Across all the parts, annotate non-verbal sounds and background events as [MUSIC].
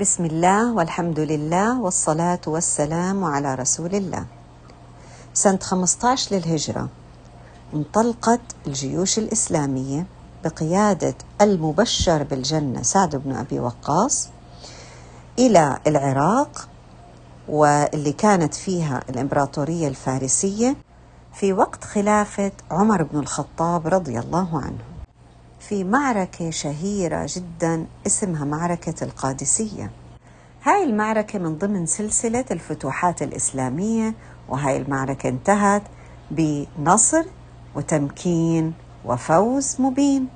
بسم الله والحمد لله والصلاة والسلام على رسول الله. سنة 15 للهجرة انطلقت الجيوش الإسلامية بقيادة المبشر بالجنة سعد بن أبي وقاص إلى العراق واللي كانت فيها الإمبراطورية الفارسية في وقت خلافة عمر بن الخطاب رضي الله عنه. في معركة شهيرة جدا اسمها معركة القادسية. هاي المعركة من ضمن سلسلة الفتوحات الإسلامية وهاي المعركة انتهت بنصر وتمكين وفوز مبين.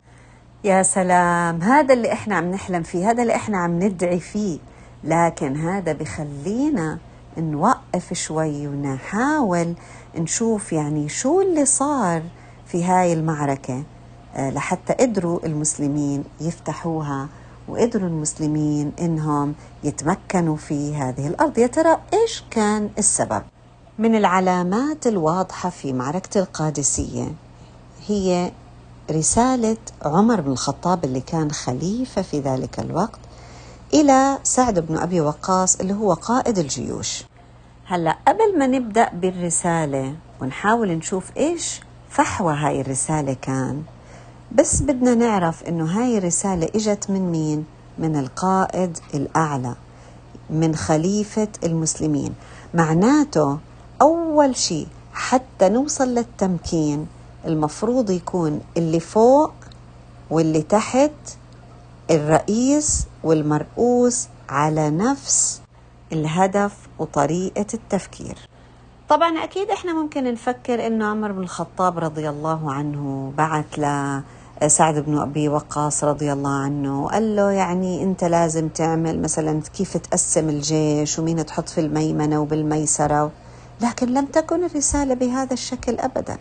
يا سلام هذا اللي إحنا عم نحلم فيه هذا اللي إحنا عم ندعي فيه لكن هذا بخلينا نوقف شوي ونحاول نشوف يعني شو اللي صار في هاي المعركة لحتى قدروا المسلمين يفتحوها وقدروا المسلمين إنهم يتمكنوا في هذه الأرض. يا ترى إيش كان السبب؟ من العلامات الواضحة في معركة القادسية هي رسالة عمر بن الخطاب اللي كان خليفة في ذلك الوقت إلى سعد بن أبي وقاص اللي هو قائد الجيوش. هلا قبل ما نبدأ بالرسالة ونحاول نشوف إيش فحوى هاي الرسالة كان بس بدنا نعرف إنه هاي الرسالة إجت من مين؟ من القائد الأعلى من خليفة المسلمين. معناته أول شيء حتى نوصل للتمكين المفروض يكون اللي فوق واللي تحت الرئيس والمرؤوس على نفس الهدف وطريقة التفكير. طبعا أكيد إحنا ممكن نفكر إنه عمر بن الخطاب رضي الله عنه بعث ل سعد بن أبي وقاص رضي الله عنه وقال له يعني أنت لازم تعمل مثلا كيف تقسم الجيش ومين تحط في الميمنة وبالميسرة لكن لم تكن الرسالة بهذا الشكل ابدا.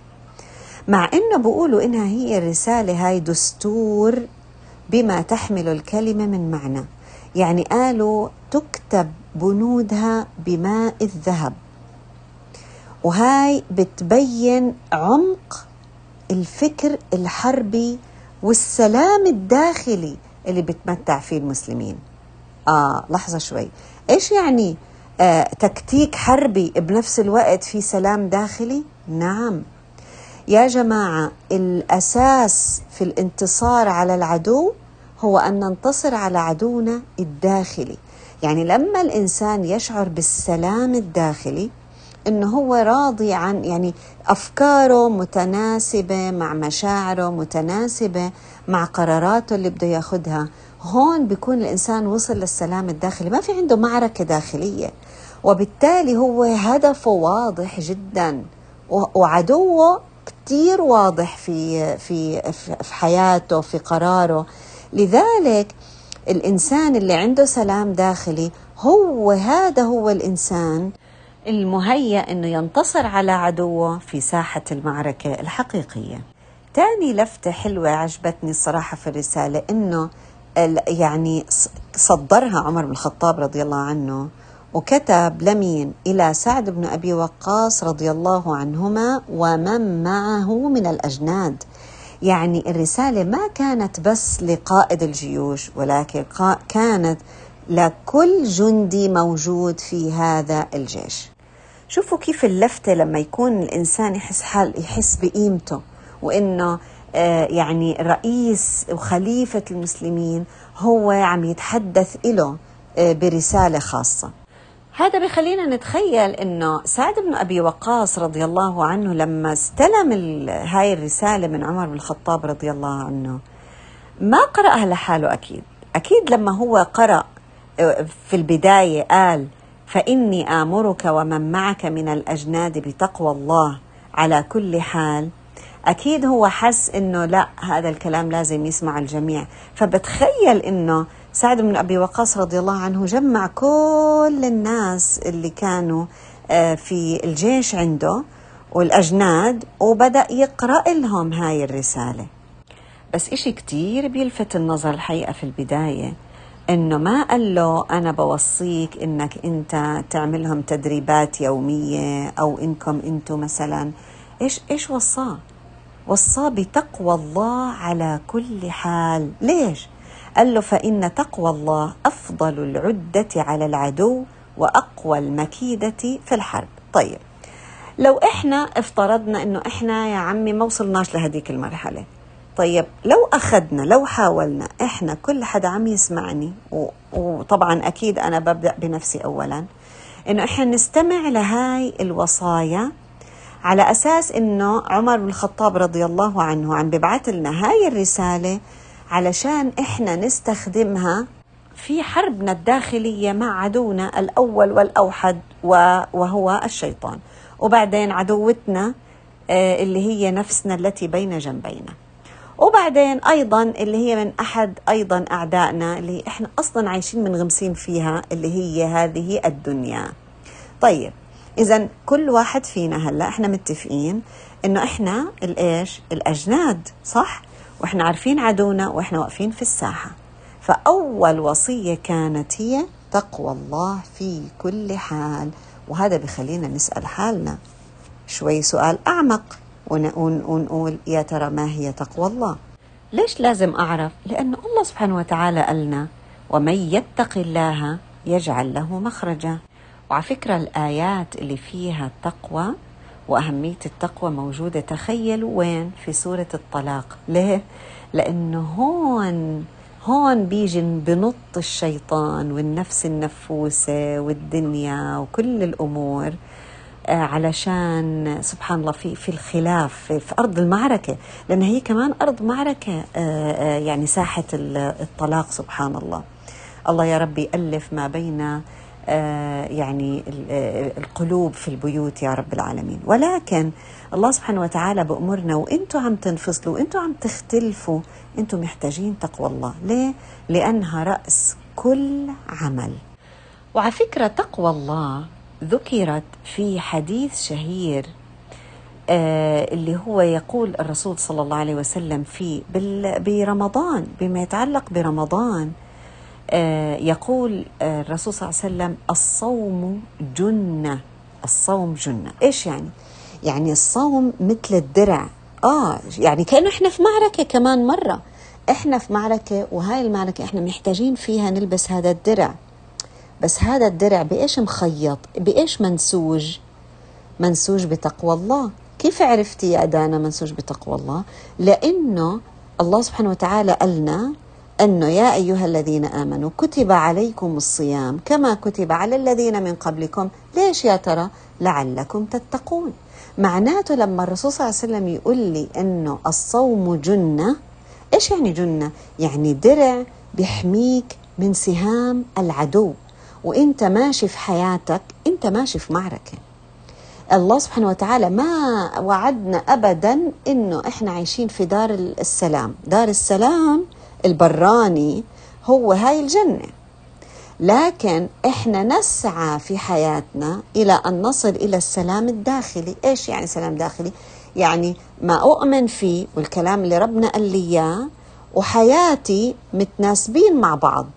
مع إنه بيقولوا إنها هي الرسالة هاي دستور بما تحمل الكلمة من معنى. يعني قالوا تكتب بنودها بماء الذهب. وهاي بتبين عمق الفكر الحربي والسلام الداخلي اللي بتمتع فيه المسلمين. آه لحظة شوي. إيش يعني آه تكتيك حربي بنفس الوقت في سلام داخلي؟ نعم. يا جماعة الأساس في الانتصار على العدو هو أن ننتصر على عدونا الداخلي. يعني لما الإنسان يشعر بالسلام الداخلي إنه هو راضي عن يعني أفكاره متناسبة مع مشاعره متناسبة مع قراراته اللي بده ياخذها هون بيكون الإنسان وصل للسلام الداخلي. ما في عنده معركة داخلية. وبالتالي هو هدفه واضح جدا. وعدوه كثير واضح في في في حياته في قراره. لذلك الإنسان اللي عنده سلام داخلي هو هذا هو الإنسان المهيأ أنه ينتصر على عدوه في ساحة المعركة الحقيقية. تاني لفتة حلوة عجبتني الصراحة في الرسالة أنه يعني صدرها عمر بن الخطاب رضي الله عنه وكتب لمين؟ إلى سعد بن أبي وقاص رضي الله عنهما ومن معه من الأجناد. يعني الرسالة ما كانت بس لقائد الجيوش ولكن كانت لكل جندي موجود في هذا الجيش. شوفوا كيف اللفتة لما يكون الإنسان يحس حال يحس بقيمته وإنه آه يعني رئيس وخليفة المسلمين هو عم يتحدث إله آه برسالة خاصة. هذا بخلينا نتخيل إنه سعد بن أبي وقاص رضي الله عنه لما استلم هاي الرسالة من عمر بن الخطاب رضي الله عنه ما قرأها لحاله أكيد. أكيد لما هو قرأ في البداية قال فإني آمرك ومن معك من الأجناد بتقوى الله على كل حال. أكيد هو حس إنه لا هذا الكلام لازم يسمع الجميع. فبتخيل إنه سعد بن أبي وقاص رضي الله عنه جمع كل الناس اللي كانوا في الجيش عنده والأجناد وبدأ يقرأ لهم هاي الرسالة. بس إشي كتير بيلفت النظر الحقيقة في البداية. إنه ما قال له أنا بوصيك إنك أنت تعملهم تدريبات يومية أو إنكم أنتم مثلا إيش إيش وصاه؟ وصاه بتقوى الله على كل حال، ليش؟ قال له فإن تقوى الله أفضل العدة على العدو وأقوى المكيدة في الحرب طيب لو إحنا افترضنا إنه إحنا يا عمي ما وصلناش لهذيك المرحلة طيب لو أخذنا لو حاولنا إحنا كل حدا عم يسمعني وطبعا أكيد أنا ببدأ بنفسي أولا إنه إحنا نستمع لهاي الوصايا على أساس إنه عمر بن الخطاب رضي الله عنه عم ببعث لنا هاي الرسالة علشان إحنا نستخدمها في حربنا الداخلية مع عدونا الأول والأوحد وهو الشيطان. وبعدين عدوتنا آه، اللي هي نفسنا التي بين جنبينا. وبعدين أيضا اللي هي من أحد أيضا أعدائنا اللي إحنا أصلا عايشين منغمسين فيها اللي هي هذه الدنيا. طيب اذا كل واحد فينا هلأ إحنا متفقين إنه إحنا الإيش؟ الأجناد صح؟ وإحنا عارفين عدونا وإحنا واقفين في الساحة. فأول وصية كانت هي تقوى الله في كل حال. وهذا بخلينا نسأل حالنا. شوي سؤال أعمق. ونقول يا ترى ما هي تقوى الله؟ ليش لازم أعرف؟ لأن الله سبحانه وتعالى قالنا ومن يتق الله يجعل له مخرجا. وعلى فكرة الآيات اللي فيها التقوى وأهمية التقوى موجودة. تخيلوا وين؟ في سورة الطلاق. ليه؟ لأنه هون هون بيجي بنط الشيطان والنفس النفوسة والدنيا وكل الأمور. علشان سبحان الله في في الخلاف في, في أرض المعركة لأن هي كمان أرض معركة آه، آه، يعني ساحة الطلاق سبحان الله. الله يا ربي الف ما بين يعني القلوب في البيوت يا رب العالمين. ولكن الله سبحانه وتعالى بأمرنا وأنتم عم تنفصلوا وأنتم عم تختلفوا أنتم محتاجين تقوى الله. ليه؟ لأنها رأس كل عمل. وعلى فكرة تقوى الله ذكرت في حديث شهير آه اللي هو يقول الرسول صلى الله عليه وسلم في برمضان بما يتعلق برمضان آه يقول آه الرسول صلى الله عليه وسلم الصوم جنة الصوم جنة. إيش يعني؟ يعني الصوم مثل الدرع. آه يعني كأنه إحنا في معركة كمان مرة. إحنا في معركة وهاي المعركة إحنا محتاجين فيها نلبس هذا الدرع. بس هذا الدرع بإيش مخيط؟ بإيش منسوج؟ منسوج بتقوى الله. كيف عرفتي يا دانا منسوج بتقوى الله؟ لأنه الله سبحانه وتعالى قالنا أنه يا أيها الذين آمنوا كتب عليكم الصيام كما كتب على الذين من قبلكم. ليش يا ترى؟ لعلكم تتقون. معناته لما الرسول صلى الله عليه وسلم يقول لي أنه الصوم جنة إيش يعني جنة؟ يعني درع بيحميك من سهام العدو. وإنت ماشي في حياتك إنت ماشي في معركة. الله سبحانه وتعالى ما وعدنا ابدا إنه إحنا عايشين في دار السلام. دار السلام البراني هو هاي الجنة. لكن إحنا نسعى في حياتنا إلى أن نصل إلى السلام الداخلي. إيش يعني سلام داخلي؟ يعني ما أؤمن فيه والكلام اللي ربنا قال لي إياه وحياتي متناسبين مع بعض.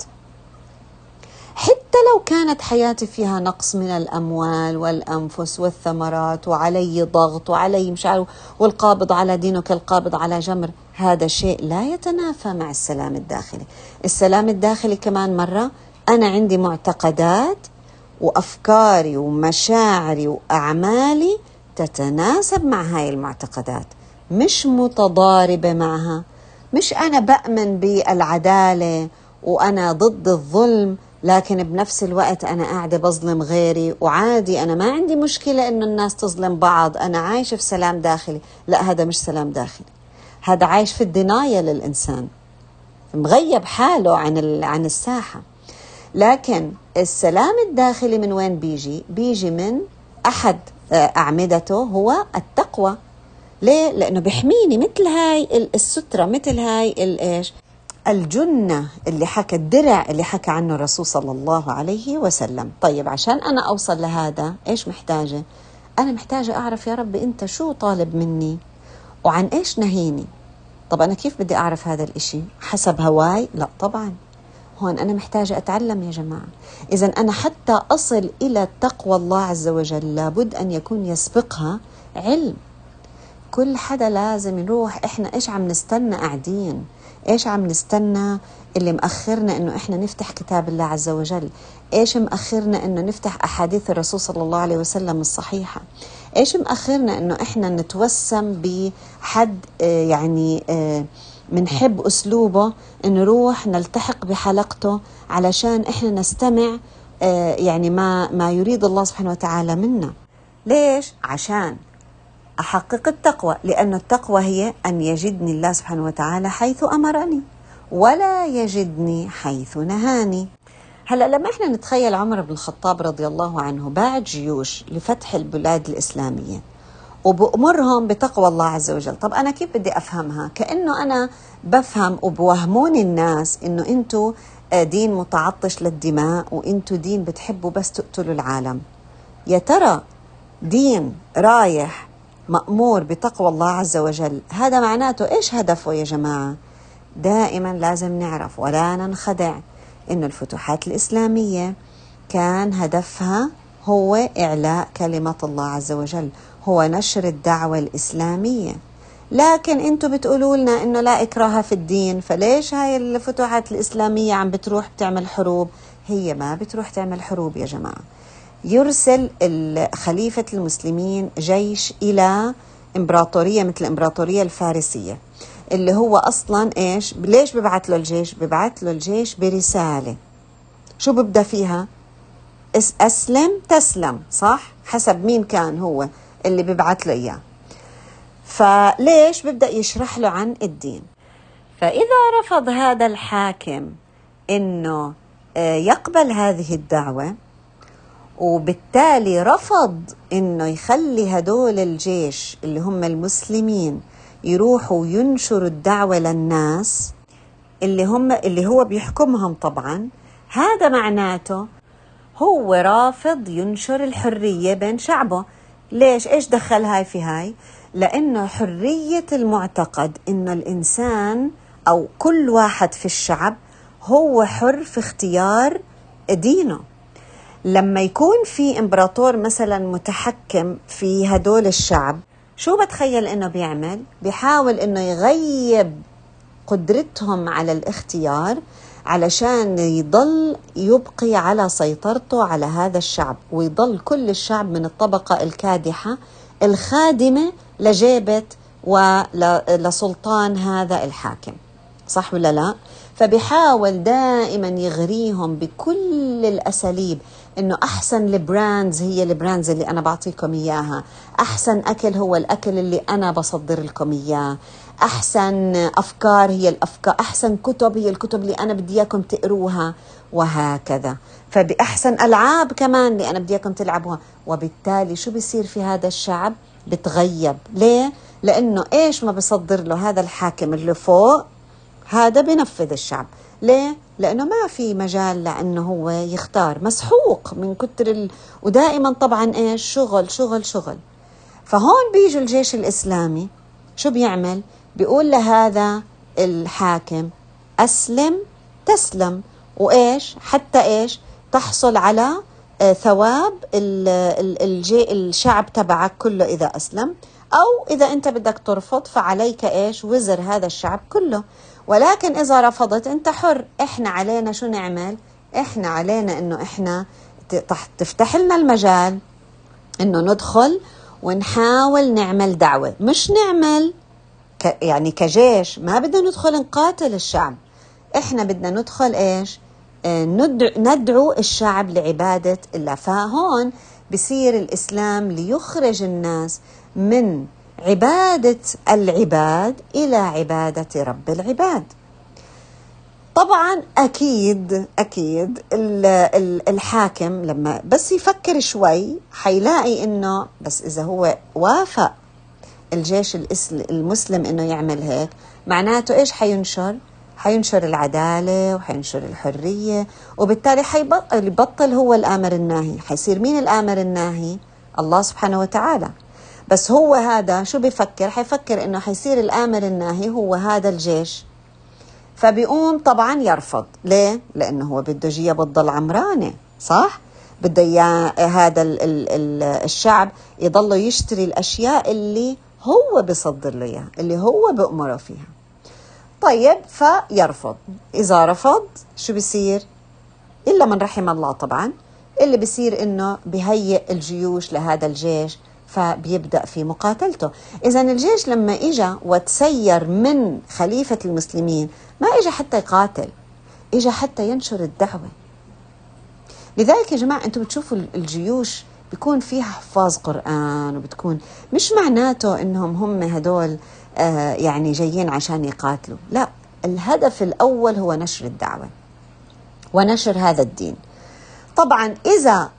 حتى لو كانت حياتي فيها نقص من الأموال والأنفس والثمرات وعلي ضغط وعلي مش عارف والقابض على دينك القابض على جمر هذا شيء لا يتنافى مع السلام الداخلي. السلام الداخلي كمان مرة أنا عندي معتقدات وأفكاري ومشاعري وأعمالي تتناسب مع هاي المعتقدات. مش متضاربة معها مش أنا بأمن بالعدالة وأنا ضد الظلم لكن بنفس الوقت أنا قاعدة بظلم غيري وعادي أنا ما عندي مشكلة إنه الناس تظلم بعض أنا عايشة في سلام داخلي. لا هذا مش سلام داخلي. هذا عايش في الدناية للإنسان. مغيب حاله عن عن الساحة. لكن السلام الداخلي من وين بيجي؟ بيجي من أحد آه، أعمدته هو التقوى. ليه؟ لأنه بيحميني مثل هاي السترة مثل هاي الإيش الجنة اللي حكى الدرع اللي حكى عنه الرسول صلى الله عليه وسلم. طيب عشان أنا أوصل لهذا إيش محتاجة؟ أنا محتاجة أعرف يا رب أنت شو طالب مني؟ وعن إيش نهيني؟ طب أنا كيف بدي أعرف هذا الإشي؟ حسب هواي؟ لا طبعا. هون أنا محتاجة أتعلم يا جماعة. إذا أنا حتى أصل إلى تقوى الله عز وجل لابد أن يكون يسبقها علم. كل حدا لازم يروح إحنا إيش عم نستنى قاعدين؟ إيش عم نستنى اللي مأخرنا إنه إحنا نفتح كتاب الله عز وجل؟ إيش مأخرنا إنه نفتح أحاديث الرسول صلى الله عليه وسلم الصحيحة؟ إيش مأخرنا إنه إحنا نتوسم بحد آه، يعني بنحب آه، أسلوبه نروح نلتحق بحلقته علشان إحنا نستمع آه، يعني ما ما يريد الله سبحانه وتعالى منا. ليش؟ عشان أحقق التقوى لأن التقوى هي أن يجدني الله سبحانه وتعالى حيث أمرني ولا يجدني حيث نهاني. هلا لما إحنا نتخيل عمر بن الخطاب رضي الله عنه باعت جيوش لفتح البلاد الإسلامية وبأمرهم بتقوى الله عز وجل. طب أنا كيف بدي أفهمها؟ كأنه أنا بفهم وبوهموني الناس إنه أنتوا آه، دين متعطش للدماء وأنتوا دين بتحبوا بس تقتلوا العالم. يا ترى دين رايح مأمور بتقوى الله عز وجل. هذا معناته إيش هدفه يا جماعة؟ دائما لازم نعرف ولا ننخدع إنه الفتوحات الإسلامية كان هدفها هو إعلاء كلمة الله عز وجل هو نشر الدعوة الإسلامية. لكن أنتم بتقولوا لنا إنه لا إكراه في الدين فليش هاي الفتوحات الإسلامية عم بتروح بتعمل حروب؟ هي ما بتروح تعمل حروب يا جماعة. يرسل خليفة المسلمين جيش إلى إمبراطورية مثل الامبراطوريه الفارسية اللي هو أصلا إيش؟ ليش ببعث له الجيش؟ ببعث له الجيش برسالة. شو ببدأ فيها؟ أسلم تسلم صح؟ حسب مين كان هو اللي ببعث له إياه. فليش ببدأ يشرح له عن الدين؟ فإذا رفض هذا الحاكم إنه آه، يقبل هذه الدعوة وبالتالي رفض إنه يخلي هدول الجيش اللي هم المسلمين يروحوا ينشروا الدعوة للناس اللي هم اللي هو بيحكمهم طبعا. هذا معناته هو رافض ينشر الحرية بين شعبه. ليش؟ إيش دخل هاي في هاي؟ لأنه حرية المعتقد إنه الإنسان أو كل واحد في الشعب هو حر في اختيار دينه. لما يكون في امبراطور مثلا متحكم في هدول الشعب شو بتخيل إنه بيعمل؟ بيحاول إنه يغيب قدرتهم على الاختيار علشان يضل يبقي على سيطرته على هذا الشعب ويضل كل الشعب من الطبقة الكادحة الخادمة لجيبة ولسلطان هذا الحاكم. صح ولا لا؟ فبيحاول دائما يغريهم بكل الأساليب. إنه أحسن ال brands هي ال brands اللي أنا بعطيكم إياها. أحسن أكل هو الأكل اللي أنا بصدر لكم إياه. أحسن أفكار هي الأفكار. أحسن كتب هي الكتب اللي أنا بدي إياكم تقروها. وهكذا. فبأحسن ألعاب كمان اللي أنا بدي إياكم تلعبوها. وبالتالي شو بيصير في هذا الشعب؟ بتغيب. ليه؟ لأنه إيش ما بصدر له هذا الحاكم اللي فوق؟ هذا بنفذ الشعب. ليه لأنه ما في مجال لأنه هو يختار. مسحوق من كتر ال... ودائما طبعا إيش؟ شغل شغل شغل. فهون بيجي الجيش الإسلامي. شو بيعمل؟ بيقول لهذا الحاكم أسلم تسلم. وإيش؟ حتى إيش؟ تحصل على آه، ثواب الشعب تبعك كله إذا أسلم. أو إذا أنت بدك ترفض فعليك إيش؟ وزر هذا الشعب كله. ولكن إذا رفضت أنت حر. إحنا علينا شو نعمل؟ إحنا علينا إنه إحنا تفتح لنا المجال إنه ندخل ونحاول نعمل دعوة. مش نعمل يعني كجيش. ما بدنا ندخل نقاتل الشعب. إحنا بدنا ندخل إيش؟ آه، ندعو الشعب لعبادة الله. فهون بصير الإسلام ليخرج الناس من عبادة العباد إلى عبادة رب العباد. طبعا أكيد أكيد الحاكم لما بس يفكر شوي حيلاقي إنه بس إذا هو وافق الجيش المسلم إنه يعمل هيك معناته إيش حينشر؟ حينشر العدالة وحينشر الحرية وبالتالي حيبطل هو الآمر الناهي. حيصير مين الآمر الناهي؟ الله سبحانه وتعالى. بس هو هذا شو بفكر؟ حيفكر إنه حيصير الآمر الناهي هو هذا الجيش. فبيقوم طبعا يرفض. ليه؟ لأنه هو بده جيه بتضل عمرانة صح؟ بده هذا الشعب يضل يشتري الأشياء اللي هو بيصدر له إياها اللي هو بأمره فيها. طيب فيرفض. إذا رفض شو بيصير؟ إلا من رحم الله طبعا. اللي بيصير إنه بهيئ الجيوش لهذا الجيش. فبيبدأ في مقاتلته. إذا الجيش لما إجا وتسير من خليفة المسلمين ما إجا حتى يقاتل إجا حتى ينشر الدعوة. لذلك يا جماعة أنتم بتشوفوا الجيوش بيكون فيها حفاظ قرآن وبتكون مش معناته إنهم هم هدول آه يعني جايين عشان يقاتلوا. لا الهدف الأول هو نشر الدعوة ونشر هذا الدين. طبعا إذا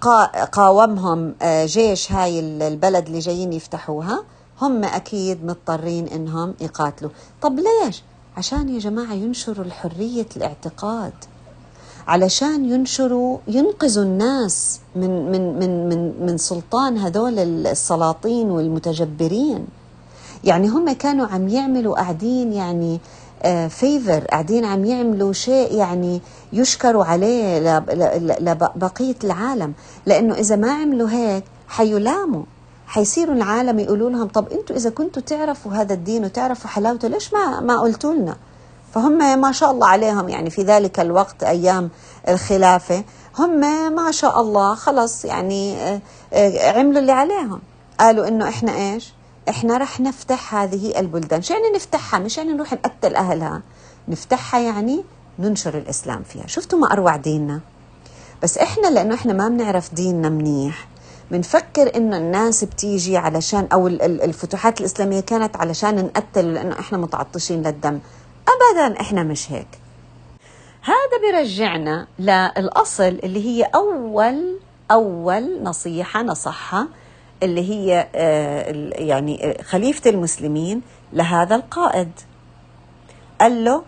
قاومهم آه، جيش هاي البلد اللي جايين يفتحوها هم أكيد مضطرين إنهم يقاتلوا. طب ليش؟ عشان يا جماعة ينشروا الحرية الاعتقاد. علشان ينشروا ينقذوا الناس من من من من من سلطان هذول السلاطين والمتجبرين. يعني هم كانوا عم يعملوا قاعدين يعني فيفر آه، قاعدين عم يعملوا شيء يعني يشكروا عليه لبقية العالم. لأنه إذا ما عملوا هيك حيلاموا حيصيروا العالم يقولوا لهم طب أنتم إذا كنتوا تعرفوا هذا الدين وتعرفوا حلاوته ليش ما ما قلتوا لنا فهم ما شاء الله عليهم يعني في ذلك الوقت أيام الخلافة هم ما شاء الله خلص يعني آه، آه، عملوا اللي عليهم. قالوا إنه إحنا إيش؟ إحنا رح نفتح هذه البلدان. شو يعني نفتحها مش يعني نروح نقتل أهلها. نفتحها يعني ننشر الإسلام فيها. شفتوا ما أروع ديننا؟ بس إحنا لأنه إحنا ما بنعرف ديننا منيح. بنفكر إنه الناس بتيجي علشان أو الفتوحات الإسلامية كانت علشان نقتل لأنه إحنا متعطشين للدم. ابدا إحنا مش هيك. هذا بيرجعنا للأصل اللي هي أول أول نصيحة نصحها اللي هي آه، يعني خليفة المسلمين لهذا القائد. قال له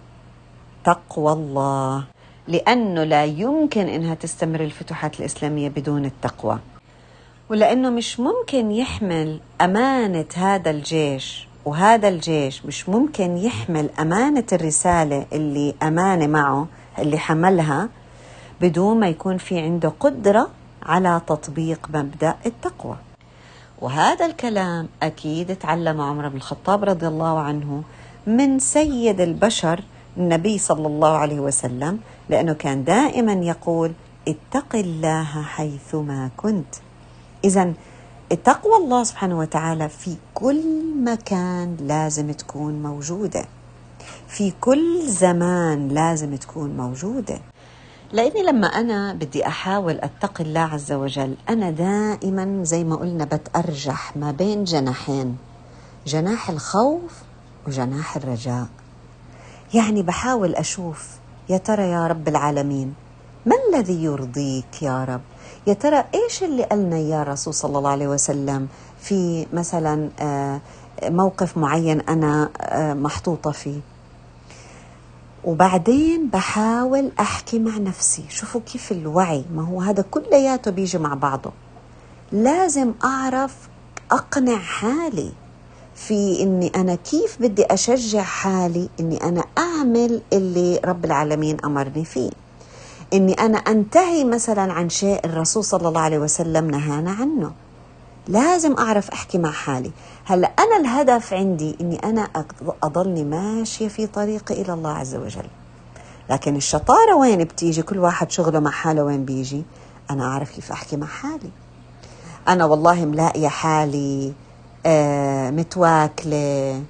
تقوى الله. لأنه لا يمكن إنها تستمر الفتوحات الإسلامية بدون التقوى. ولأنه مش ممكن يحمل أمانة هذا الجيش وهذا الجيش مش ممكن يحمل أمانة الرسالة اللي امانه معه اللي حملها بدون ما يكون في عنده قدرة على تطبيق مبدأ التقوى. وهذا الكلام أكيد تعلم عمر بن الخطاب رضي الله عنه من سيد البشر النبي صلى الله عليه وسلم لأنه كان دائما يقول اتق الله حيثما كنت. إذا تقوى الله سبحانه وتعالى في كل مكان لازم تكون موجودة. في كل زمان لازم تكون موجودة. لأني لما أنا بدي أحاول أتقي الله عز وجل أنا دائما زي ما قلنا بتأرجح ما بين جناحين جناح الخوف وجناح الرجاء. يعني بحاول أشوف يا ترى يا رب العالمين ما الذي يرضيك يا رب؟ يا ترى إيش اللي قالنا يا رسول صلى الله عليه وسلم في مثلا آه، موقف معين أنا آه، محطوطة فيه؟ وبعدين بحاول أحكي مع نفسي. شوفوا كيف الوعي ما هو هذا كلياته بيجي مع بعضه. لازم أعرف أقنع حالي في إني أنا كيف بدي أشجع حالي إني أنا أعمل اللي رب العالمين أمرني فيه. إني أنا أنتهي مثلا عن شيء الرسول صلى الله عليه وسلم نهانا عنه. لازم أعرف أحكي مع حالي. هلا أنا الهدف عندي إني أنا أضلني ماشية في طريقي إلى الله عز وجل. لكن الشطارة وين بتيجي؟ كل واحد شغله مع حاله وين بيجي؟ أنا أعرف كيف أحكي مع حالي. أنا والله ملاقية حالي آه متواكلة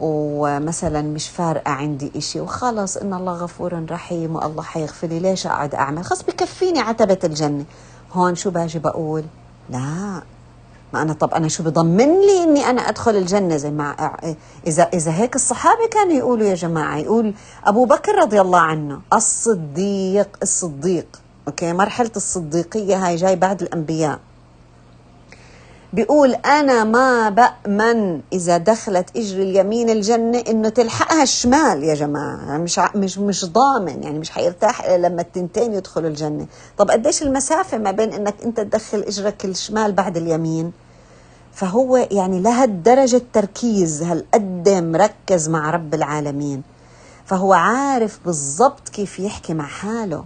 ومثلا مش فارقة عندي إشي وخلص إن الله غفور رحيم والله حيغفر لي ليش أقعد أعمل؟ خلص بكفيني عتبة الجنة. هون شو باجي بقول؟ لا. ما أنا طب أنا شو بضمن لي إني أنا أدخل الجنة زي ما إذا إذا هيك الصحابة كانوا يقولوا يا جماعة يقول أبو بكر رضي الله عنه الصديق الصديق أوكي مرحلة الصديقية هاي جاي بعد الأنبياء. بيقول أنا ما بأمن إذا دخلت إجري اليمين الجنة إنه تلحقها الشمال يا جماعة. مش مش مش ضامن يعني مش حيرتاح إلا لما التنتين يدخلوا الجنة. طب قديش المسافة ما بين إنك أنت تدخل إجرك الشمال بعد اليمين؟ فهو يعني لهالدرجة تركيز هالقد مركز مع رب العالمين. فهو عارف بالضبط كيف يحكي مع حاله.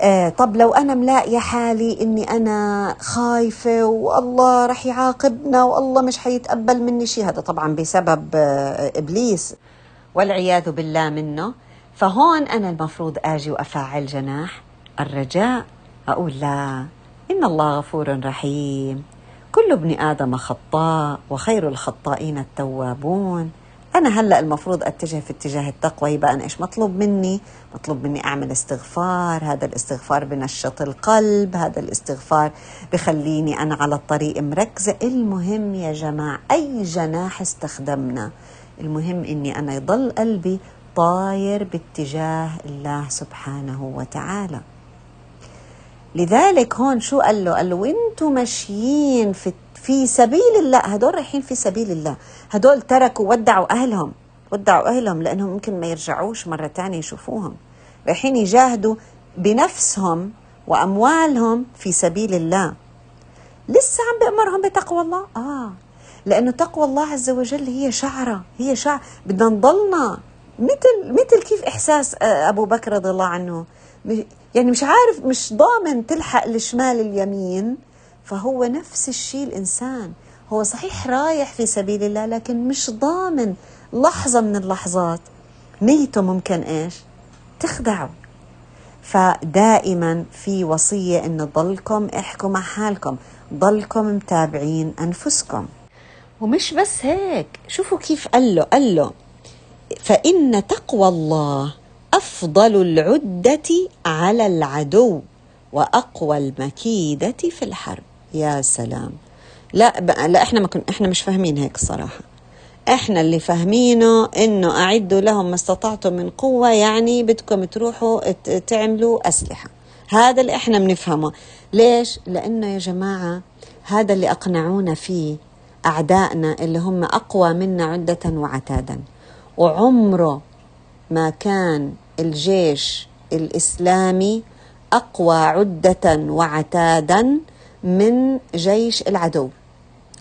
آه طب لو أنا ملاقية حالي إني أنا خايفة والله رح يعاقبنا والله مش حيتقبل مني شيء هذا طبعا بسبب آه إبليس والعياذ بالله منه. فهون أنا المفروض آجي وأفعل جناح الرجاء أقول لا إن الله غفور رحيم. كل ابن آدم خطاء وخير الخطائين التوابون. أنا هلأ المفروض أتجه في اتجاه التقوى يبقى أنا إيش؟ مطلوب مني مطلوب مني أعمل استغفار هذا الاستغفار بنشط القلب هذا الاستغفار بخليني أنا على الطريق مركزة. المهم يا جماعة أي جناح استخدمنا المهم إني أنا يضل قلبي طاير باتجاه الله سبحانه وتعالى. لذلك هون شو قال له؟ قال له وأنتم ماشيين في في سبيل الله. هدول رايحين في سبيل الله. هدول تركوا ودعوا أهلهم. ودعوا أهلهم لأنهم ممكن ما يرجعوش مرة تانية يشوفوهم. رايحين يجاهدوا بنفسهم وأموالهم في سبيل الله. لسه عم بأمرهم بتقوى الله؟ آه. لأنه تقوى الله عز وجل هي شعرة هي شعر. بدنا نضلنا. مثل مثل كيف إحساس آه، أبو بكر رضي الله عنه. يعني مش عارف مش ضامن تلحق الشمال اليمين فهو نفس الشيء الإنسان. هو صحيح رايح في سبيل الله لكن مش ضامن لحظة من اللحظات نيته ممكن إيش؟ تخدعه. فدائما في وصية إن ضلكم احكوا مع حالكم ضلكم متابعين أنفسكم. ومش بس هيك شوفوا كيف قال له قال له فإن تقوى الله أفضل العدة على العدو وأقوى المكيدة في الحرب. يا سلام. لا لا إحنا ما كن إحنا مش فاهمين هيك الصراحه إحنا اللي فاهمينه إنه أعدوا لهم ما استطعتم من قوة يعني بدكم تروحوا تعملوا أسلحة. هذا اللي إحنا بنفهمه. ليش؟ لأنه يا جماعة هذا اللي أقنعونا فيه أعدائنا اللي هم أقوى منا عدة وعتادا. وعمره ما كان الجيش الإسلامي أقوى عدة وعتادا من جيش العدو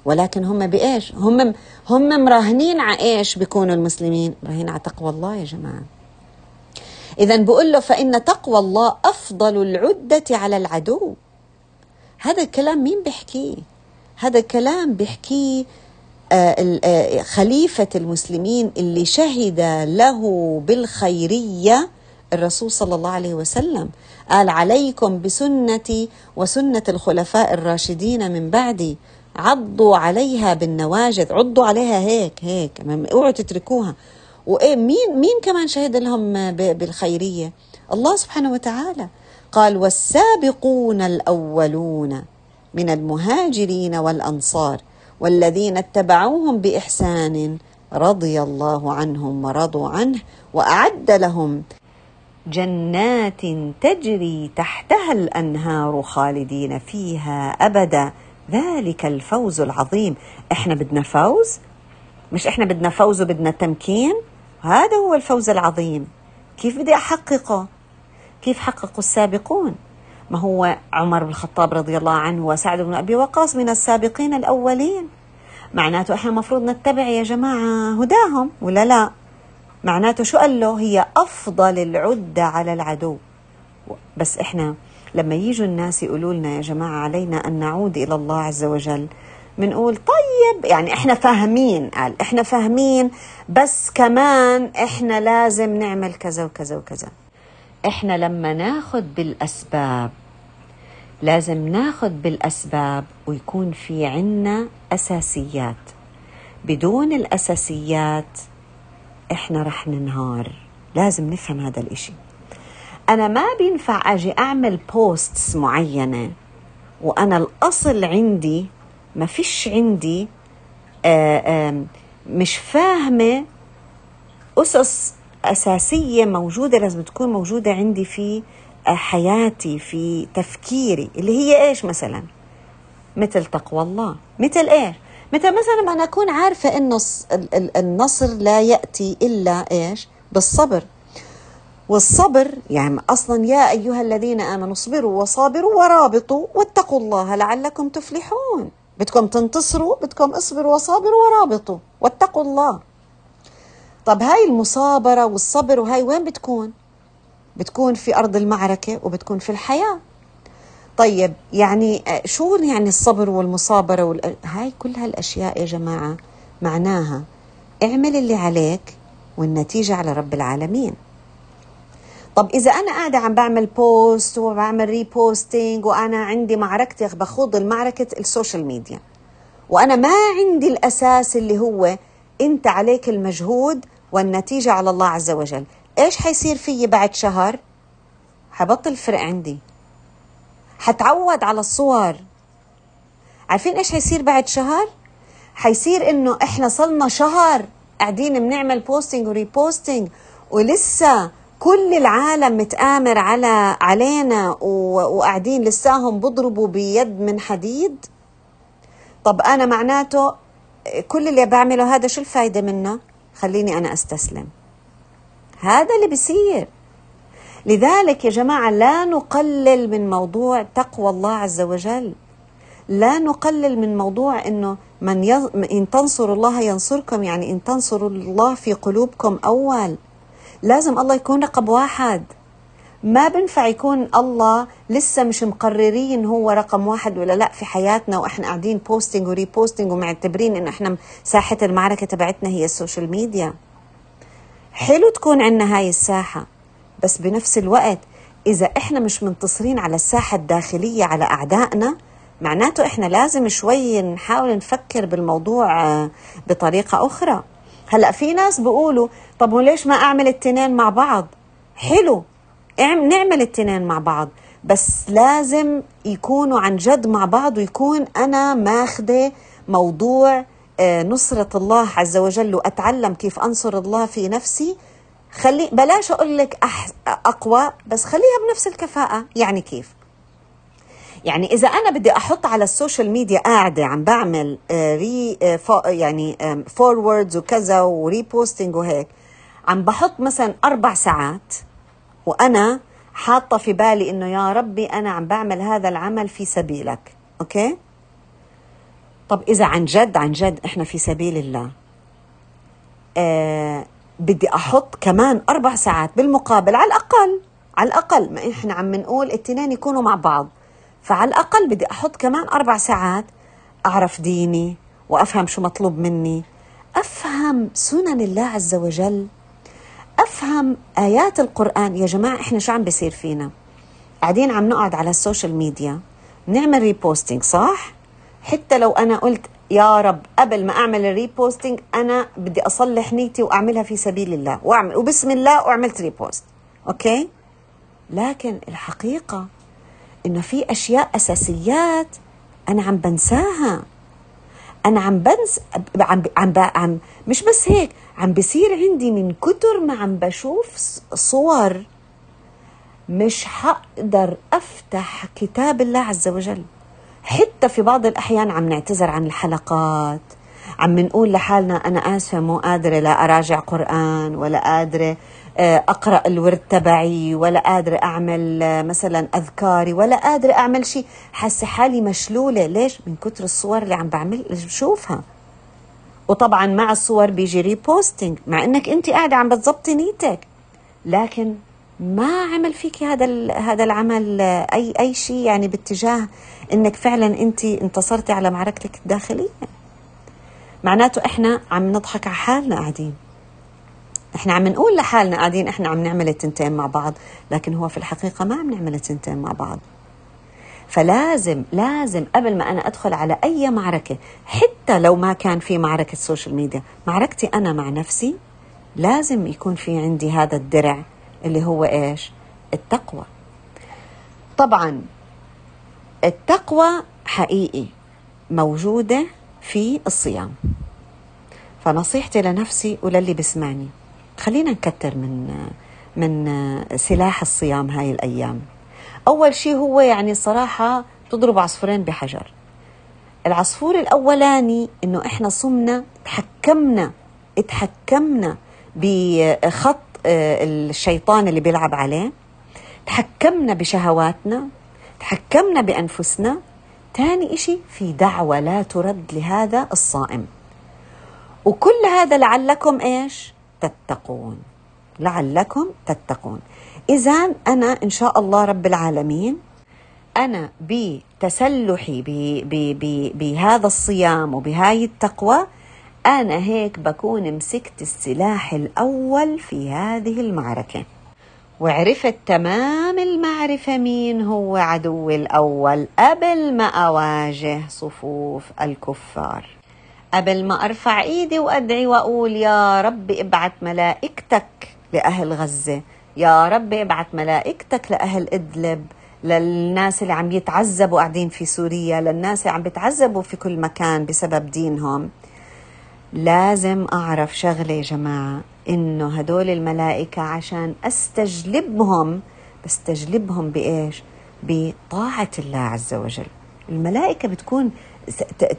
ولكن هم بإيش؟ هم هم مراهنين على إيش بيكونوا المسلمين؟ مراهنين على تقوى الله يا جماعة. اذا بقول له فإن تقوى الله أفضل العدة على العدو. هذا الكلام مين بيحكيه؟ هذا الكلام بيحكيه خليفة المسلمين اللي شهد له بالخيرية الرسول صلى الله عليه وسلم. قال عليكم بسنتي وسنة الخلفاء الراشدين من بعدي. عضوا عليها بالنواجذ. عضوا عليها هيك هيك. اوعوا تتركوها. وإيه مين مين كمان شهد لهم بالخيرية؟ الله سبحانه وتعالى. قال والسابقون الأولون من المهاجرين والأنصار. والذين اتبعوهم بإحسان رضي الله عنهم ورضوا عنه وأعد لهم جنات تجري تحتها الأنهار خالدين فيها أبدا. ذلك الفوز العظيم. إحنا بدنا فوز؟ مش إحنا بدنا فوز وبدنا تمكين؟ هذا هو الفوز العظيم. كيف بدي أحققه؟ كيف حققوا السابقون؟ ما هو عمر بن الخطاب رضي الله عنه وسعد بن أبي وقاص من السابقين الأولين. معناته إحنا المفروض نتبع يا جماعة هداهم ولا لا؟ معناته شو قال له؟ هي أفضل العدة على العدو. بس إحنا لما يجوا الناس يقولوا لنا يا جماعة علينا أن نعود إلى الله عز وجل بنقول طيب يعني إحنا فاهمين قال إحنا فاهمين بس كمان إحنا لازم نعمل كذا وكذا وكذا. إحنا لما ناخذ بالأسباب لازم ناخذ بالأسباب ويكون في عنا أساسيات. بدون الأساسيات إحنا رح ننهار. لازم نفهم هذا الإشي. أنا ما بينفع أجي أعمل بوستس معينة وأنا الأصل عندي ما فيش عندي آآ آه، آآ مش فاهمة اسس أساسية موجودة لازم تكون موجودة عندي في آه، حياتي في تفكيري. اللي هي إيش مثلا؟ مثل تقوى الله. مثل إيش؟ مثل مثلا أنا أكون عارفة إنه النصر لا يأتي إلا إيش؟ بالصبر. والصبر يعني أصلا يا أيها الذين آمنوا اصبروا وصابروا ورابطوا واتقوا الله لعلكم تفلحون. بدكم تنتصروا بدكم اصبروا وصابروا ورابطوا واتقوا الله. طب هاي المصابرة والصبر وهاي وين بتكون؟ بتكون في أرض المعركة وبتكون في الحياة. طيب يعني آه، شو يعني الصبر والمصابرة وال... هاي كل هالأشياء يا جماعة معناها اعمل اللي عليك والنتيجة على رب العالمين. طب إذا أنا قاعدة عم بعمل post وبعمل reposting وأنا عندي معركتي بخوض المعركة ال social media وأنا ما عندي الأساس اللي هو أنت عليك المجهود والنتيجة على الله عز وجل. إيش حيصير فيي بعد شهر؟ حبطل فرق عندي. حتعود على الصور. عارفين إيش حيصير بعد شهر؟ حيصير إنه إحنا صلنا شهر قاعدين بنعمل posting و reposting ولسه كل العالم متآمر على علينا وقاعدين لساهم بضربوا بيد من حديد. طب أنا معناته كل اللي بعمله هذا شو الفايدة منه؟ خليني أنا أستسلم. هذا اللي بيصير. لذلك يا جماعة لا نقلل من موضوع تقوى الله عز وجل. لا نقلل من موضوع إنه من يز... إن تنصروا الله ينصركم يعني إن تنصروا الله في قلوبكم أول. لازم الله يكون رقم واحد. ما بنفع يكون الله لسه مش مقررين هو رقم واحد ولا لا في حياتنا وإحنا قاعدين posting و reposting ومعتبرين انه إحنا ساحة المعركة تبعتنا هي ال social media حلو تكون عندنا هاي الساحة بس بنفس الوقت إذا إحنا مش منتصرين على الساحة الداخلية على أعدائنا معناته إحنا لازم شوي نحاول نفكر بالموضوع آه، بطريقة أخرى. هلأ في ناس بيقولوا طب وليش ما أعمل التنين مع بعض؟ حلو نعمل التنين مع بعض بس لازم يكونوا عن جد مع بعض ويكون أنا ماخذه موضوع آه، نصرة الله عز وجل وأتعلم كيف أنصر الله في نفسي. خلي بلاش أقول لك أح... أقوى بس خليها بنفس الكفاءة. يعني كيف؟ يعني إذا أنا بدي أحط على ال social media قاعدة عم بعمل ري آه، آه، يعني forwards وكذا و reposting وهيك عم بحط مثلا أربع ساعات وأنا حاطة في بالي إنه يا ربي أنا عم بعمل هذا العمل في سبيلك. أوكي؟ طب إذا عن جد عن جد إحنا في سبيل الله. آه بدي أحط كمان أربع ساعات بالمقابل على الأقل على الأقل. ما إحنا عم نقول التنين يكونوا مع بعض. فعلى الأقل بدي أحط كمان أربع ساعات أعرف ديني وأفهم شو مطلوب مني. أفهم سنن الله عز وجل. أفهم آيات القرآن. يا جماعة إحنا شو عم بيصير فينا؟ قاعدين عم نقعد على ال social media نعمل reposting صح؟ حتى لو أنا قلت يا رب قبل ما أعمل ال reposting أنا بدي أصلح نيتي وأعملها في سبيل الله. وأعمل وبسم الله وعملت repost okay؟ لكن الحقيقة إنه في أشياء أساسيات أنا عم بنساها. أنا عم بنس عم عم, عم مش بس هيك عم بصير عندي من كتر ما عم بشوف صور مش حقدر أفتح كتاب الله عز وجل. حتى في بعض الأحيان عم نعتذر عن الحلقات عم نقول لحالنا أنا آسفة مو قادرة لا أراجع قرآن ولا قادرة أقرأ الورد تبعي ولا قادره أعمل آه، مثلا أذكاري ولا قادره أعمل شيء. حاسة حالي مشلولة. ليش؟ من كتر الصور اللي عم بعمل بشوفها. وطبعا مع الصور بيجي ريبوستنج مع إنك أنت قاعدة عم بتظبطي نيتك. لكن ما عمل فيك هذا هذا العمل آه، أي أي شيء يعني باتجاه إنك فعلا أنت انتصرتي على معركتك الداخلية. معناته إحنا عم نضحك على حالنا قاعدين. إحنا عم نقول لحالنا قاعدين إحنا عم نعمل التنتين مع بعض لكن هو في الحقيقة ما عم نعمل التنتين مع بعض. فلازم لازم قبل ما أنا أدخل على أي معركة حتى لو ما كان في معركة social media معركتي أنا مع نفسي لازم يكون في عندي هذا الدرع اللي هو إيش؟ التقوى. طبعا التقوى حقيقي موجودة في الصيام. فنصيحتي لنفسي وللي بسمعني خلينا نكتر من من سلاح الصيام هاي الأيام. أول شيء هو يعني صراحة تضرب عصفورين بحجر. العصفور الأولاني إنه إحنا صمنا تحكمنا اتحكمنا بخط آه، الشيطان اللي بيلعب عليه. تحكمنا بشهواتنا تحكمنا بأنفسنا. ثاني إشي في دعوة لا ترد لهذا الصائم. وكل هذا لعلكم إيش؟ تتقون. لعلكم تتقون. إذا أنا إن شاء الله رب العالمين أنا بتسلحي بهذا الصيام وبهاي التقوى أنا هيك بكون مسكت السلاح الأول في هذه المعركة. وعرفت تمام المعرفة مين هو عدوي الأول قبل ما أواجه صفوف الكفار. قبل ما أرفع إيدي وأدعي وأقول يا رب ابعت ملائكتك لأهل غزة. يا رب ابعت ملائكتك لأهل إدلب. للناس اللي عم يتعذبوا قاعدين في سوريا للناس اللي عم بيتعذبوا في كل مكان بسبب دينهم. لازم أعرف شغلة يا جماعة إنه هدول الملائكة عشان أستجلبهم بستجلبهم بإيش؟ بطاعة الله عز وجل. الملائكة بتكون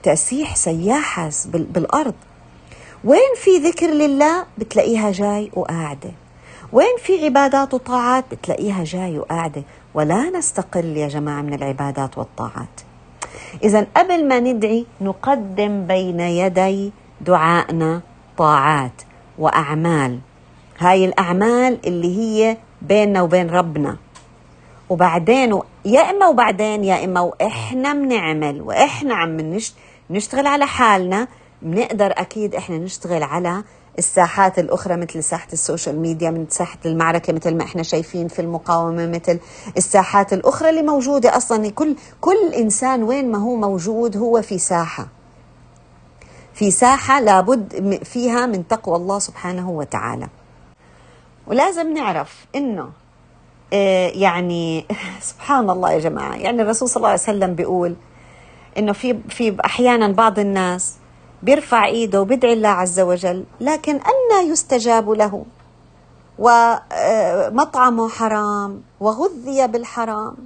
تأسيح سياحة بالأرض. وين في ذكر لله بتلاقيها جاي وقاعدة. وين في عبادات وطاعات بتلاقيها جاي وقاعدة. ولا نستقل يا جماعة من العبادات والطاعات. إذا قبل ما ندعي نقدم بين يدي دعائنا طاعات وأعمال. هاي الأعمال اللي هي بيننا وبين ربنا. وبعدين يا إما وبعدين يا إما وإحنا بنعمل وإحنا عم نشتغل على حالنا. بنقدر أكيد إحنا نشتغل على الساحات الأخرى مثل ساحة ال social media من ساحة المعركة مثل ما إحنا شايفين في المقاومة مثل الساحات الأخرى اللي موجودة أصلا. كل كل إنسان وين ما هو موجود هو في ساحة. في ساحة لابد فيها من تقوى الله سبحانه وتعالى. ولازم نعرف إنه يعني [LAUGHS] سبحان الله يا جماعة. يعني الرسول صلى الله عليه وسلم بيقول إنه في في أحيانا بعض الناس بيرفع إيده وبيدعي الله عز وجل لكن أن يستجاب له؟ ومطعمه حرام وغذي بالحرام.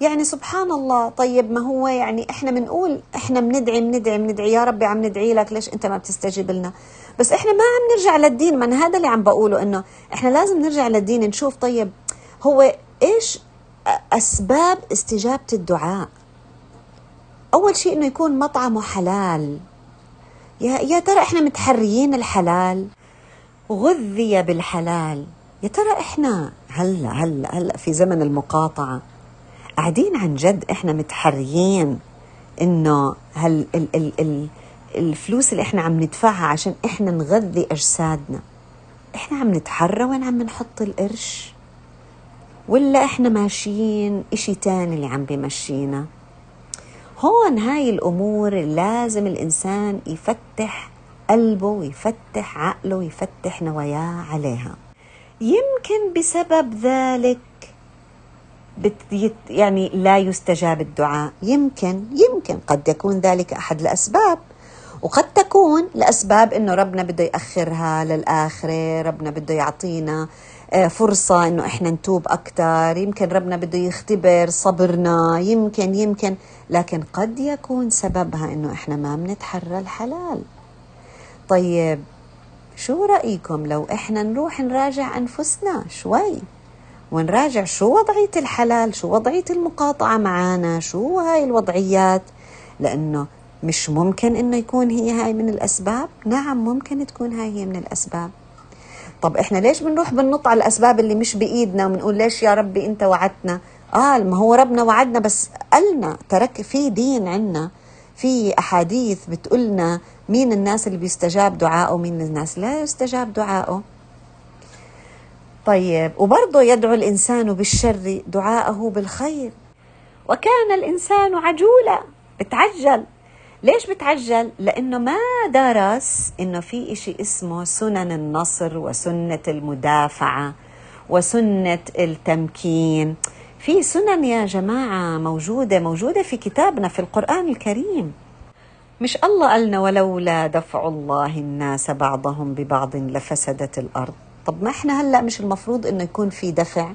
يعني سبحان الله. طيب ما هو يعني إحنا بنقول إحنا بندعي بندعي بندعي. يا ربي عم ندعي لك ليش أنت ما بتستجيب لنا؟ بس إحنا ما عم نرجع للدين. من هذا اللي عم بقوله إنه إحنا لازم نرجع للدين نشوف طيب هو إيش أسباب استجابة الدعاء؟ أول شيء إنه يكون مطعمه حلال. يا يا ترى إحنا متحريين الحلال؟ غذي بالحلال. يا ترى إحنا هلا هلا هلا في زمن المقاطعة. قاعدين عن جد إحنا متحريين إنه هل ال ال ال الفلوس اللي إحنا عم ندفعها عشان إحنا نغذي أجسادنا. إحنا عم نتحرى وين عم نحط القرش؟ ولا إحنا ماشيين إشي تاني اللي عم بيمشينا هون هاي الأمور لازم الإنسان يفتح قلبه ويفتح عقله ويفتح نواياه عليها. يمكن بسبب ذلك بت يعني لا يستجاب الدعاء. يمكن يمكن قد يكون ذلك أحد الأسباب. وقد تكون لأسباب إنه ربنا بده يأخرها للآخرة ربنا بده يعطينا آه، فرصة إنه إحنا نتوب أكثر يمكن ربنا بده يختبر صبرنا. يمكن يمكن. لكن قد يكون سببها إنه إحنا ما بنتحرى الحلال. طيب شو رأيكم لو إحنا نروح نراجع أنفسنا شوي؟ ونراجع شو وضعية الحلال شو وضعية المقاطعة معانا شو هاي الوضعيات؟ لأنه مش ممكن إنه يكون هي هاي من الأسباب. نعم ممكن تكون هاي هي من الأسباب. طب إحنا ليش بنروح بننط على الأسباب اللي مش بإيدنا وبنقول ليش يا ربي أنت وعدتنا آه ما هو ربنا وعدنا بس قالنا ترك في دين عنا في أحاديث بتقولنا مين الناس اللي بيستجاب دعائه ومين الناس لا يستجاب دعائه طيب وبرضه يدعو الإنسان بالشر دعاءه بالخير. وكان الإنسان عجولا بتعجل ليش بتعجل؟ لأنه ما درس إنه في إشي اسمه سنن النصر وسنة المدافعة وسنة التمكين. في سنن يا جماعة موجودة موجودة في كتابنا في القرآن الكريم. مش الله قالنا ولولا دفع الله الناس بعضهم ببعض لفسدت الأرض. طب ما إحنا هلأ مش المفروض إنه يكون في دفع؟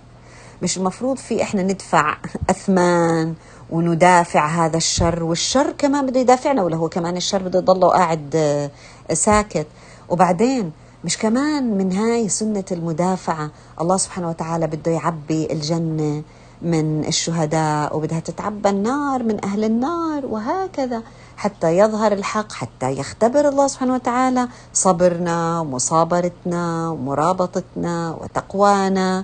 مش المفروض في إحنا ندفع أثمان وندافع هذا الشر والشر كمان بده يدافعنا ولا هو كمان الشر بده يضله قاعد آه، ساكت. وبعدين مش كمان من هاي سنة المدافعة الله سبحانه وتعالى بده يعبي الجنة من الشهداء وبدها تتعبى النار من أهل النار وهكذا. حتى يظهر الحق حتى يختبر الله سبحانه وتعالى صبرنا ومصابرتنا ومرابطتنا وتقوانا.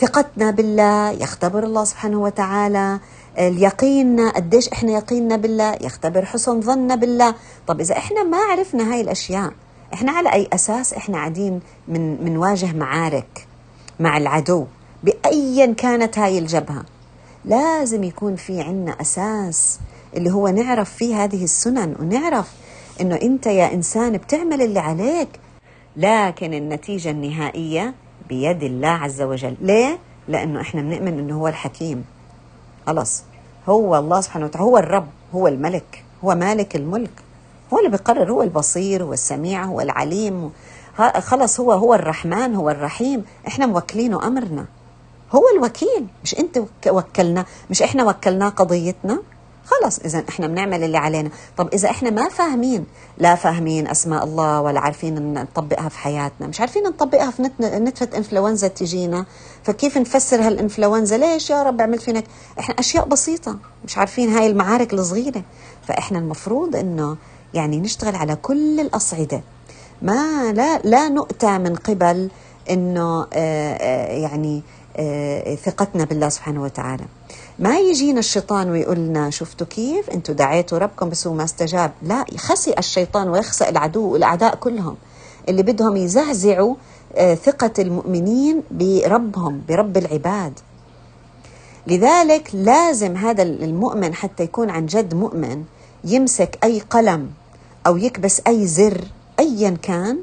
ثقتنا بالله يختبر الله سبحانه وتعالى. اليقين قديش إحنا يقيننا بالله؟ يختبر حسن ظننا بالله. طب إذا إحنا ما عرفنا هاي الأشياء إحنا على أي أساس إحنا قاعدين من منواجه معارك مع العدو؟ بايا كانت هاي الجبهة. لازم يكون في عنا أساس اللي هو نعرف فيه هذه السنن ونعرف إنه أنت يا إنسان بتعمل اللي عليك. لكن النتيجة النهائية بيد الله عز وجل. ليه؟ لأنه إحنا بنؤمن إنه هو الحكيم. خلاص. هو الله سبحانه وتعالى هو الرب هو الملك هو مالك الملك. هو اللي بيقرر هو البصير هو السميع هو العليم. خلص هو هو الرحمن هو الرحيم. إحنا موكلينه أمرنا. هو الوكيل. مش أنت وكلنا مش إحنا وكلناه قضيتنا؟ خلص إذا إحنا بنعمل اللي علينا. طب إذا إحنا ما فاهمين لا فاهمين أسماء الله ولا عارفين نطبقها في حياتنا. مش عارفين نطبقها في نتفة إنفلونزا تجينا. فكيف نفسر هالإنفلونزا؟ ليش يا رب عملت فينا إحنا أشياء بسيطة مش عارفين هاي المعارك الصغيرة. فإحنا المفروض إنه يعني نشتغل على كل الأصعدة. ما لا لا نؤتى من قبل إنه آه، آه، يعني آه، ثقتنا بالله سبحانه وتعالى. ما يجينا الشيطان ويقول لنا شفتوا كيف؟ أنتم دعيتوا ربكم بس هو ما استجاب. لا يخسئ الشيطان ويخسئ العدو والأعداء كلهم. اللي بدهم يزعزعوا آه، ثقة المؤمنين بربهم برب العباد. لذلك لازم هذا المؤمن حتى يكون عن جد مؤمن يمسك أي قلم أو يكبس أي زر أيا كان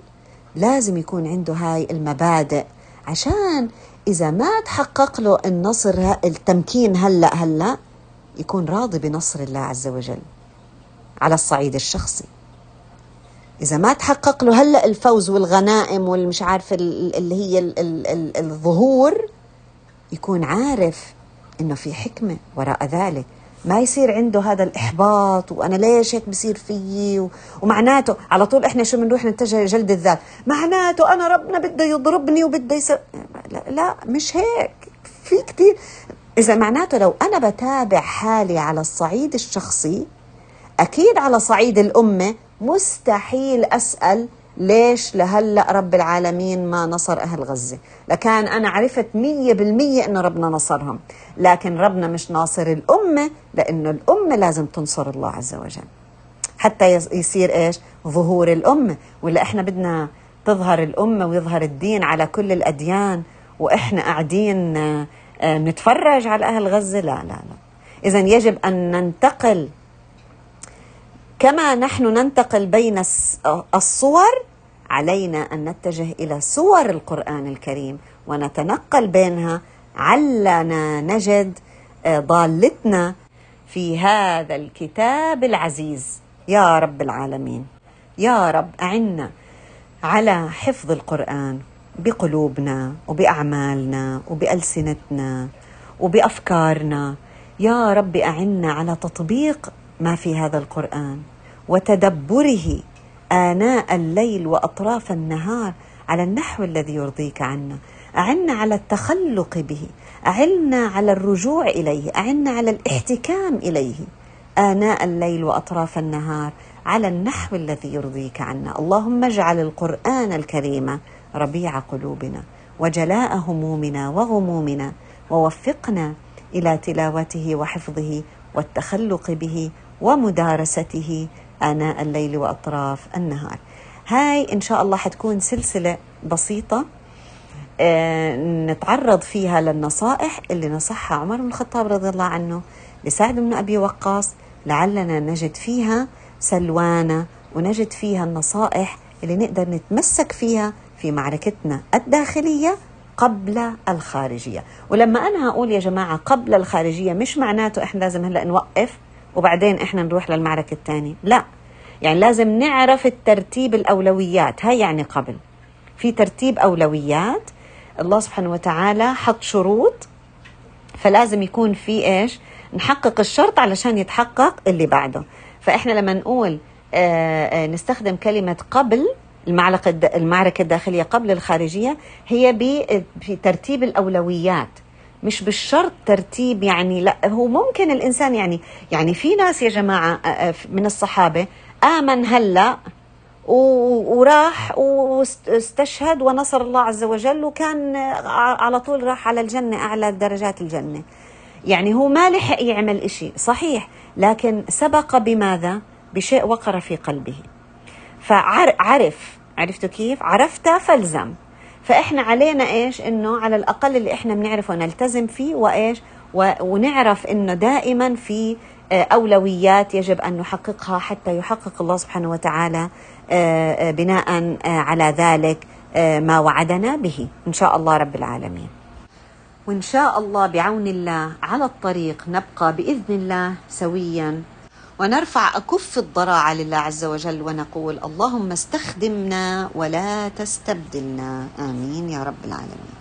لازم يكون عنده هاي المبادئ عشان إذا ما تحقق له النصر التمكين هلأ هلأ يكون راضي بنصر الله عز وجل على الصعيد الشخصي. إذا ما تحقق له هلأ الفوز والغنائم والمش عارفة اللي هي ال ال ال الظهور يكون عارف إنه في حكمة وراء ذلك. ما يصير عنده هذا الإحباط وأنا ليش هيك بصير فيي؟ ومعناته على طول إحنا شو بنروح نتجه جلد الذات. معناته أنا ربنا بده يضربني وبده يسوي لا, لا مش هيك. في كثير إذا معناته لو أنا بتابع حالي على الصعيد الشخصي أكيد على صعيد الأمة مستحيل أسأل ليش لهلا رب العالمين ما نصر أهل غزة؟ لكان أنا عرفت مية بالمية أنه ربنا نصرهم. لكن ربنا مش ناصر الأمة لأنه الأمة لازم تنصر الله عز وجل. حتى يصير إيش؟ ظهور الأمة. ولا إحنا بدنا تظهر الأمة ويظهر الدين على كل الأديان وإحنا قاعدين آه، نتفرج على أهل غزة؟ لا لا لا. إذا يجب أن ننتقل. كما نحن ننتقل بين الصور علينا أن نتجه إلى صور القرآن الكريم ونتنقل بينها. علنا نجد آه، ضالتنا في هذا الكتاب العزيز. يا رب العالمين يا رب أعنا على حفظ القرآن بقلوبنا وبأعمالنا وبألسنتنا وبأفكارنا. يا رب أعنا على تطبيق ما في هذا القرآن وتدبره آناء الليل وأطراف النهار على النحو الذي يرضيك عنا. أعنا على التخلق به. أعنا على الرجوع إليه. أعنا على الاحتكام إليه. آناء الليل وأطراف النهار على النحو الذي يرضيك عنا. اللهم اجعل القرآن الكريم ربيع قلوبنا وجلاء همومنا وغمومنا ووفقنا إلى تلاوته وحفظه والتخلق به ومدارسته آناء الليل وأطراف النهار. هاي إن شاء الله حتكون سلسلة بسيطة آه نتعرض فيها للنصائح اللي نصحها عمر بن الخطاب رضي الله عنه لسعد بن أبي وقاص لعلنا نجد فيها سلوانة ونجد فيها النصائح اللي نقدر نتمسك فيها في معركتنا الداخلية قبل الخارجية. ولما أنا أقول يا جماعة قبل الخارجية مش معناته إحنا لازم هلأ نوقف وبعدين إحنا نروح للمعركة الثانية لا. يعني لازم نعرف الترتيب الأولويات. هاي يعني قبل. في ترتيب أولويات. الله سبحانه وتعالى حط شروط. فلازم يكون في إيش؟ نحقق الشرط علشان يتحقق اللي بعده. فإحنا لما نقول آه، آه، نستخدم كلمة قبل المعركة المعركة الداخلية قبل الخارجية هي بترتيب الأولويات. مش بالشرط ترتيب يعني لا هو ممكن الإنسان يعني يعني في ناس يا جماعة من الصحابة آمن هلأ وراح واستشهد ونصر الله عز وجل وكان على طول راح على الجنة أعلى درجات الجنة. يعني هو ما لحق يعمل إشي صحيح لكن سبق بماذا؟ بشيء وقر في قلبه. فعرف عرفتوا كيف؟ عرفت فالزم. فإحنا علينا إيش؟ إنه على الأقل اللي إحنا بنعرفه نلتزم فيه وإيش؟ ونعرف إنه دائما في آه، أولويات يجب أن نحققها حتى يحقق الله سبحانه وتعالى آه، آه، بناء على ذلك ما وعدنا به. إن شاء الله رب العالمين. وإن شاء الله بعون الله على الطريق نبقى بإذن الله سويا. ونرفع أكف الضراعة لله عز وجل ونقول اللهم استخدمنا ولا تستبدلنا. آمين يا رب العالمين.